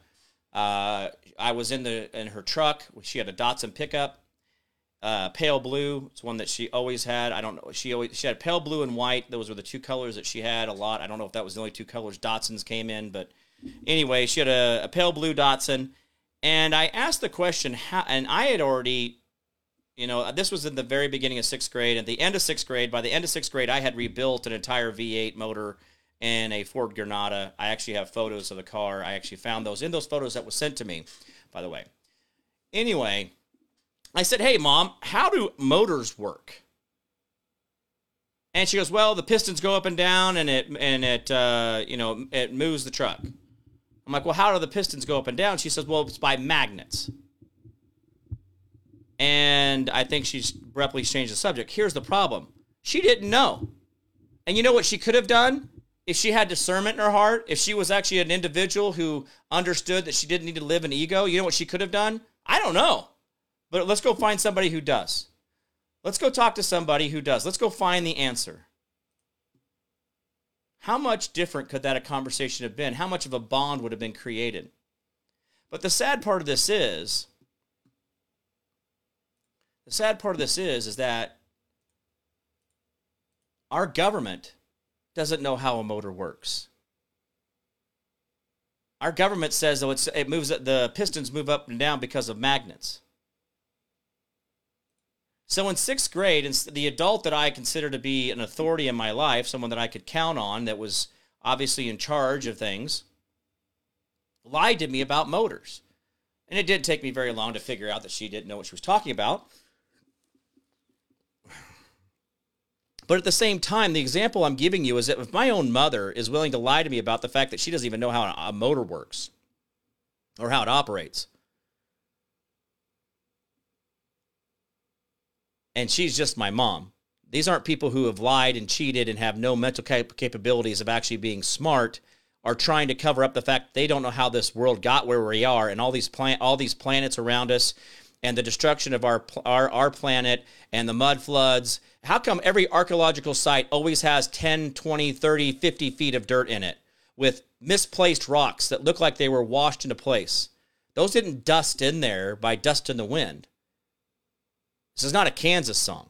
Uh, I was in the in her truck. She had a Datsun pickup, uh, pale blue. It's one that she always had. I don't know. She always she had pale blue and white. Those were the two colors that she had a lot. I don't know if that was the only two colors Datsuns came in, but Anyway, she had a, a pale blue Datsun, and I asked the question how, and I had already, you know, this was in the very beginning of sixth grade. At the end of sixth grade, by the end of sixth grade, I had rebuilt an entire V8 motor and a Ford Granada. I actually have photos of the car. I actually found those in those photos that was sent to me, by the way. Anyway, I said, "Hey, mom, how do motors work?" And she goes, "Well, the pistons go up and down, and it and it uh, you know it moves the truck." I'm like, well, how do the pistons go up and down? She says, well, it's by magnets. And I think she's abruptly changed the subject. Here's the problem she didn't know. And you know what she could have done? If she had discernment in her heart, if she was actually an individual who understood that she didn't need to live in ego, you know what she could have done? I don't know. But let's go find somebody who does. Let's go talk to somebody who does. Let's go find the answer. How much different could that a conversation have been? How much of a bond would have been created? But the sad part of this is the sad part of this is is that our government doesn't know how a motor works. Our government says though it moves the pistons move up and down because of magnets. So in sixth grade, the adult that I consider to be an authority in my life, someone that I could count on, that was obviously in charge of things, lied to me about motors. And it didn't take me very long to figure out that she didn't know what she was talking about. But But at the same time, the example I'm giving you is that if my own mother is willing to lie to me about the fact that she doesn't even know how a motor works or how it operates, and she's just my mom. These aren't people who have lied and cheated and have no mental cap- capabilities of actually being smart are trying to cover up the fact they don't know how this world got where we are and all these all these planets around us and the destruction of our our our planet and the mud floods. How come every archaeological site always has 10 20 30 50 feet of dirt in it with misplaced rocks that look like they were washed into place? Those didn't dust in there by dust in the wind this is not a kansas song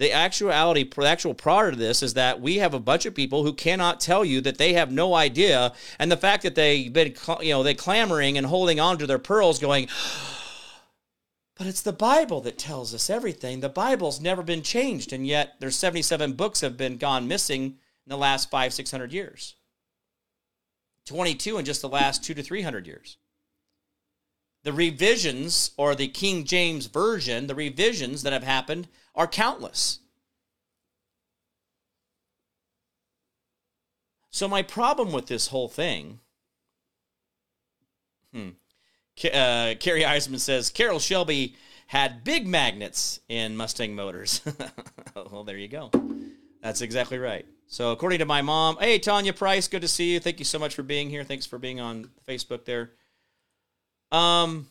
the actuality, the actual product of this is that we have a bunch of people who cannot tell you that they have no idea, and the fact that they've been, you know, they clamoring and holding on to their pearls, going, but it's the Bible that tells us everything. The Bible's never been changed, and yet there's 77 books have been gone missing in the last five, six hundred years. 22 in just the last two to three hundred years. The revisions, or the King James Version, the revisions that have happened are countless. So, my problem with this whole thing. Hmm. Uh, Carrie Eisman says Carroll Shelby had big magnets in Mustang Motors. well, there you go. That's exactly right. So, according to my mom, hey, Tanya Price, good to see you. Thank you so much for being here. Thanks for being on Facebook there. Um,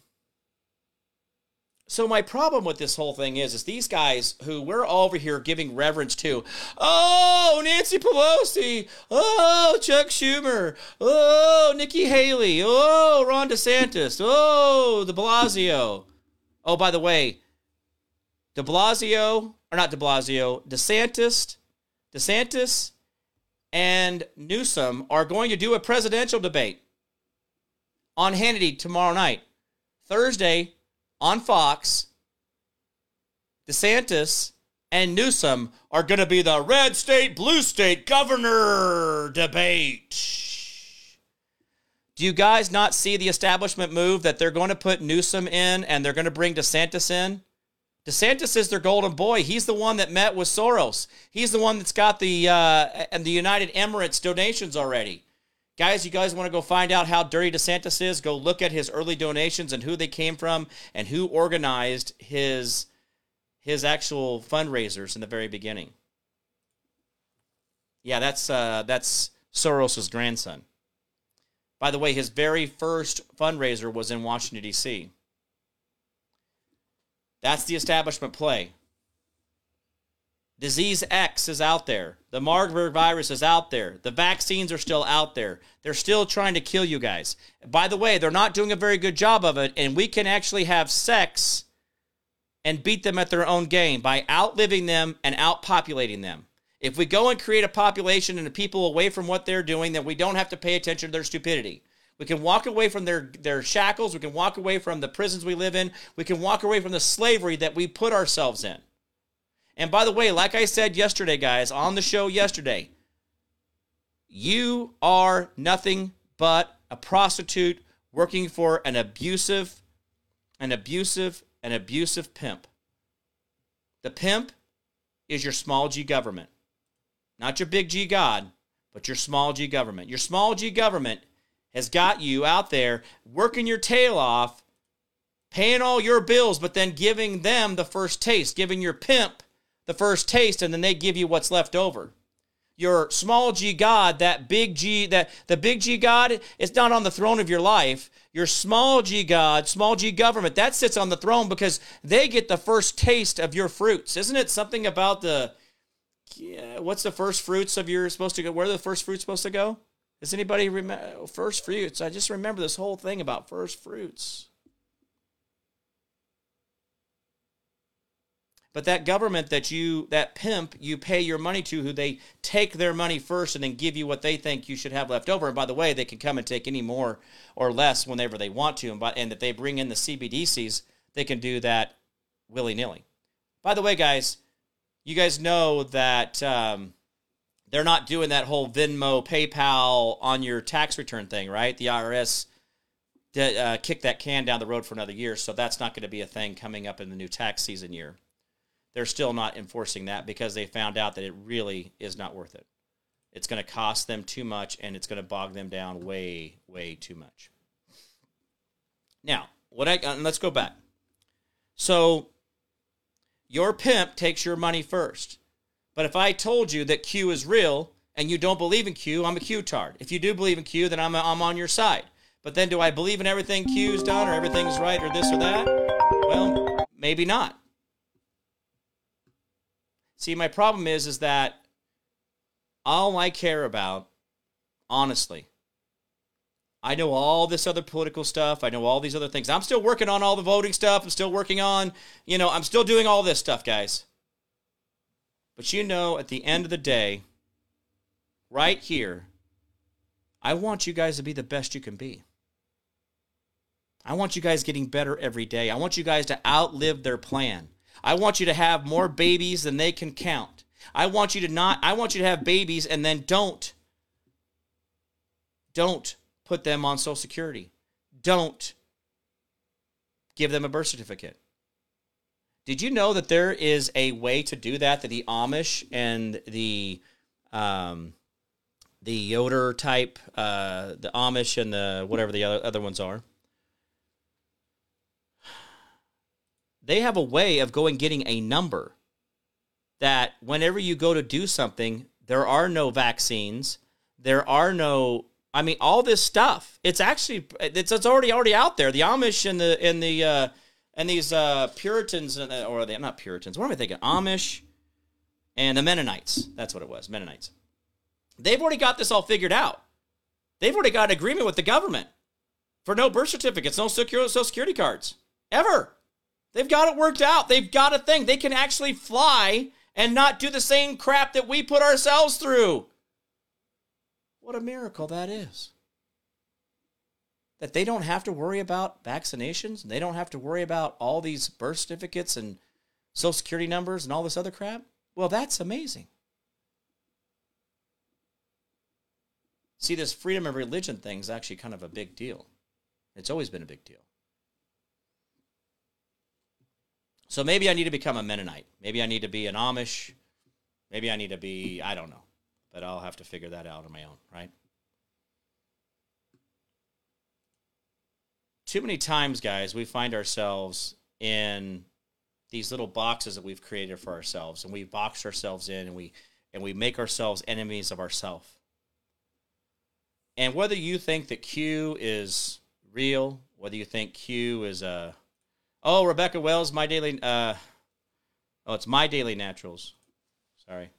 so my problem with this whole thing is, is these guys who we're all over here giving reverence to, oh Nancy Pelosi, oh Chuck Schumer, oh Nikki Haley, oh Ron DeSantis, oh De Blasio. Oh, by the way, De Blasio or not De Blasio, DeSantis, DeSantis, and Newsom are going to do a presidential debate on Hannity tomorrow night, Thursday on Fox, DeSantis and Newsom are going to be the red state, blue state governor debate. Do you guys not see the establishment move that they're going to put Newsom in and they're going to bring DeSantis in? DeSantis is their golden boy. He's the one that met with Soros. He's the one that's got the uh, and the United Emirates donations already. Guys, you guys want to go find out how dirty DeSantis is? Go look at his early donations and who they came from and who organized his his actual fundraisers in the very beginning. Yeah, that's uh, that's Soros's grandson. By the way, his very first fundraiser was in Washington D.C. That's the establishment play. Disease X is out there. The Marburg virus is out there. The vaccines are still out there. They're still trying to kill you guys. By the way, they're not doing a very good job of it, and we can actually have sex and beat them at their own game by outliving them and outpopulating them. If we go and create a population and people away from what they're doing, then we don't have to pay attention to their stupidity. We can walk away from their, their shackles. We can walk away from the prisons we live in. We can walk away from the slavery that we put ourselves in. And by the way, like I said yesterday, guys, on the show yesterday, you are nothing but a prostitute working for an abusive, an abusive, an abusive pimp. The pimp is your small g government. Not your big G God, but your small g government. Your small g government has got you out there working your tail off, paying all your bills, but then giving them the first taste, giving your pimp the first taste and then they give you what's left over. Your small g God, that big G, that the big G God is not on the throne of your life. Your small g God, small g government, that sits on the throne because they get the first taste of your fruits. Isn't it something about the yeah, what's the first fruits of your supposed to go? Where are the first fruits supposed to go? Does anybody remember first fruits? I just remember this whole thing about first fruits. But that government that you, that pimp, you pay your money to, who they take their money first and then give you what they think you should have left over. And by the way, they can come and take any more or less whenever they want to. And, by, and that they bring in the CBDCs, they can do that willy nilly. By the way, guys, you guys know that um, they're not doing that whole Venmo, PayPal on your tax return thing, right? The IRS uh, kicked that can down the road for another year, so that's not going to be a thing coming up in the new tax season year. They're still not enforcing that because they found out that it really is not worth it. It's going to cost them too much and it's going to bog them down way, way too much. Now, what I let's go back. So, your pimp takes your money first. But if I told you that Q is real and you don't believe in Q, I'm a Q-tard. If you do believe in Q, then I'm, a, I'm on your side. But then do I believe in everything Q's done or everything's right or this or that? Well, maybe not. See, my problem is is that all I care about, honestly, I know all this other political stuff. I know all these other things. I'm still working on all the voting stuff. I'm still working on, you know, I'm still doing all this stuff, guys. But you know, at the end of the day, right here, I want you guys to be the best you can be. I want you guys getting better every day. I want you guys to outlive their plan. I want you to have more babies than they can count. I want you to not I want you to have babies and then don't don't put them on social security. Don't give them a birth certificate. Did you know that there is a way to do that that the Amish and the um, the Yoder type, uh, the Amish and the whatever the other, other ones are, they have a way of going getting a number that whenever you go to do something, there are no vaccines, there are no I mean all this stuff. It's actually it's it's already already out there. The Amish and the and the uh, and these uh, Puritans or they not Puritans. What am I thinking? Amish and the Mennonites. That's what it was. Mennonites. They've already got this all figured out. They've already got an agreement with the government for no birth certificates, no social security cards ever. They've got it worked out. They've got a thing. They can actually fly and not do the same crap that we put ourselves through. What a miracle that is. That they don't have to worry about vaccinations. They don't have to worry about all these birth certificates and social security numbers and all this other crap. Well, that's amazing. See, this freedom of religion thing is actually kind of a big deal. It's always been a big deal. So maybe I need to become a Mennonite. Maybe I need to be an Amish. Maybe I need to be, I don't know. But I'll have to figure that out on my own, right? Too many times, guys, we find ourselves in these little boxes that we've created for ourselves and we box ourselves in and we and we make ourselves enemies of ourselves. And whether you think that Q is real, whether you think Q is a Oh, Rebecca Wells, my daily. Uh, oh, it's my daily naturals. Sorry,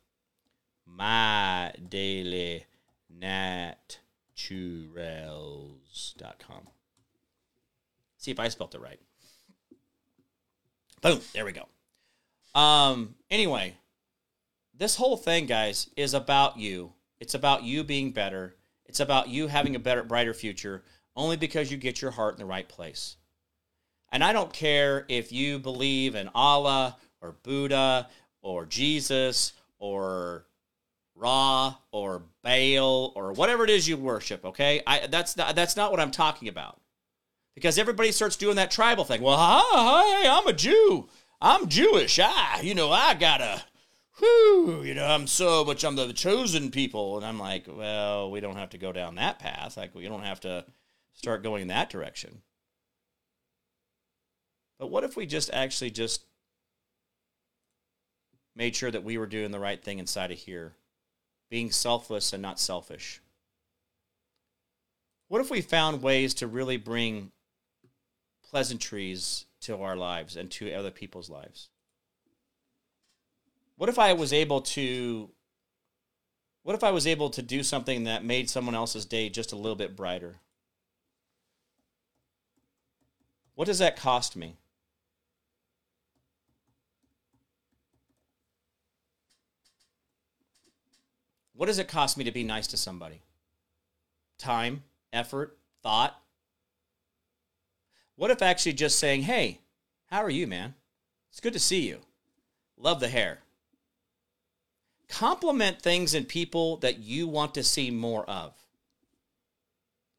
my daily naturals.com. See if I spelled it right. Boom, there we go. Um, anyway, this whole thing, guys, is about you. It's about you being better. It's about you having a better, brighter future only because you get your heart in the right place. And I don't care if you believe in Allah or Buddha or Jesus or Ra or Baal or whatever it is you worship, okay? I that's not, that's not what I'm talking about. Because everybody starts doing that tribal thing. Well, hi, hi I'm a Jew. I'm Jewish. I, you know, I gotta, whew, you know, I'm so much, I'm the chosen people. And I'm like, well, we don't have to go down that path. Like, we don't have to start going in that direction. But what if we just actually just made sure that we were doing the right thing inside of here, being selfless and not selfish? What if we found ways to really bring pleasantries to our lives and to other people's lives? What if I was able to what if I was able to do something that made someone else's day just a little bit brighter? What does that cost me? What does it cost me to be nice to somebody? Time, effort, thought. What if actually just saying, hey, how are you, man? It's good to see you. Love the hair. Compliment things in people that you want to see more of.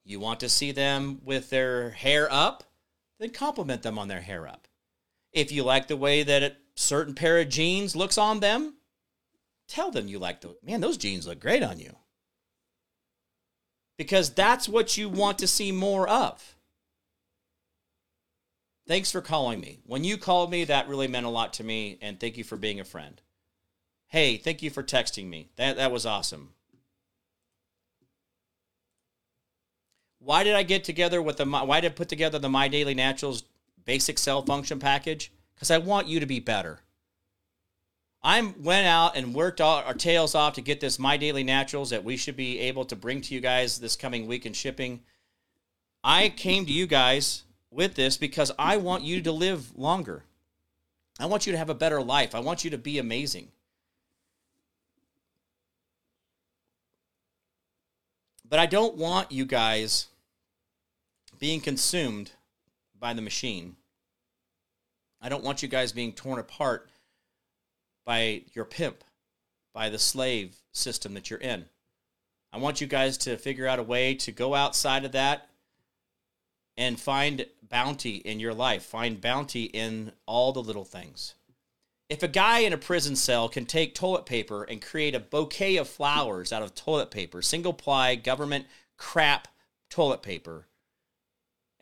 You want to see them with their hair up? Then compliment them on their hair up. If you like the way that a certain pair of jeans looks on them, tell them you like those. Man, those jeans look great on you. Because that's what you want to see more of. Thanks for calling me. When you called me, that really meant a lot to me, and thank you for being a friend. Hey, thank you for texting me. That that was awesome. Why did I get together with the why did I put together the My Daily Naturals basic cell function package? Because I want you to be better. I went out and worked all our tails off to get this My Daily Naturals that we should be able to bring to you guys this coming week in shipping. I came to you guys with this because I want you to live longer. I want you to have a better life. I want you to be amazing. But I don't want you guys being consumed by the machine. I don't want you guys being torn apart by your pimp, by the slave system that you're in. I want you guys to figure out a way to go outside of that and find bounty in your life. Find bounty in all the little things. If a guy in a prison cell can take toilet paper and create a bouquet of flowers out of toilet paper, single ply government crap toilet paper,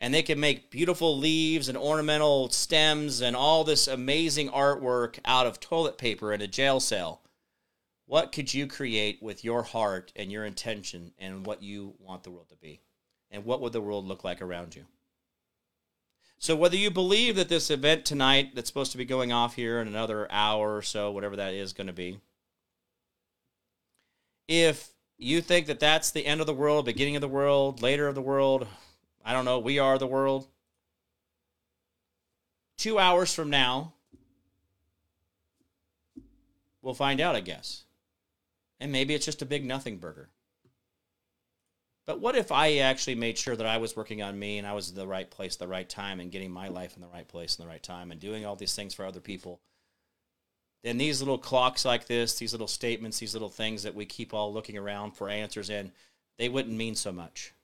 and they can make beautiful leaves and ornamental stems and all this amazing artwork out of toilet paper in a jail cell, what could you create with your heart and your intention and what you want the world to be? And what would the world look like around you? So whether you believe that this event tonight that's supposed to be going off here in another hour or so, whatever that is going to be, if you think that that's the end of the world, beginning of the world, later of the world, I don't know, we are the world. 2 hours from now, we'll find out, I guess. And maybe it's just a big nothing burger. But what if I actually made sure that I was working on me and I was in the right place the right time and getting my life in the right place in the right time and doing all these things for other people? Then these little clocks like this, these little statements, these little things that we keep all looking around for answers in, they wouldn't mean so much.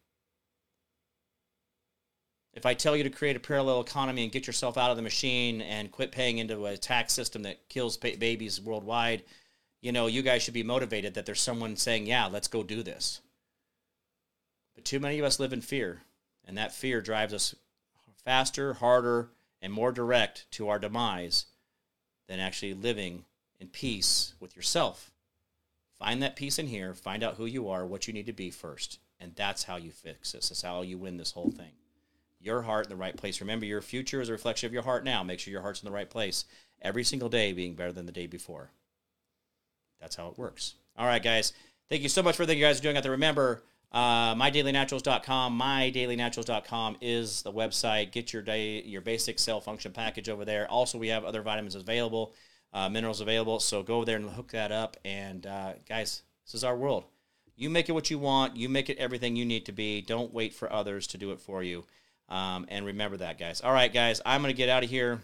If I tell you to create a parallel economy and get yourself out of the machine and quit paying into a tax system that kills babies worldwide, you know, you guys should be motivated that there's someone saying, yeah, let's go do this. But too many of us live in fear, and that fear drives us faster, harder, and more direct to our demise than actually living in peace with yourself. Find that peace in here, find out who you are, what you need to be first, and that's how you fix this. That's how you win this whole thing. Your heart in the right place. Remember, your future is a reflection of your heart now. Make sure your heart's in the right place. Every single day being better than the day before. That's how it works. All right, guys. Thank you so much for everything you guys are doing out there. Remember, uh, MyDailyNaturals.com. MyDailyNaturals.com is the website. Get your day, your basic cell function package over there. Also, we have other vitamins available, uh, minerals available. So go over there and hook that up. And uh, guys, this is our world. You make it what you want. You make it everything you need to be. Don't wait for others to do it for you. Um, and remember that, guys. All right, guys, I'm going to get out of here.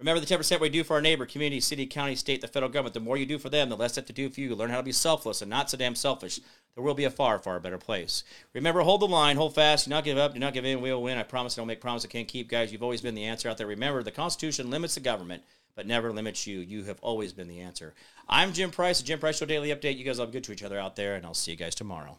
Remember the 10% we do for our neighbor, community, city, county, state, the federal government. The more you do for them, the less they have to do for you. Learn how to be selfless and not so damn selfish. There will be a far, far better place. Remember, hold the line, hold fast, do not give up, do not give in. We will win. I promise I don't make promises I can't keep. Guys, you've always been the answer out there. Remember, the Constitution limits the government, but never limits you. You have always been the answer. I'm Jim Price, the Jim Price Show Daily Update. You guys all good to each other out there, and I'll see you guys tomorrow.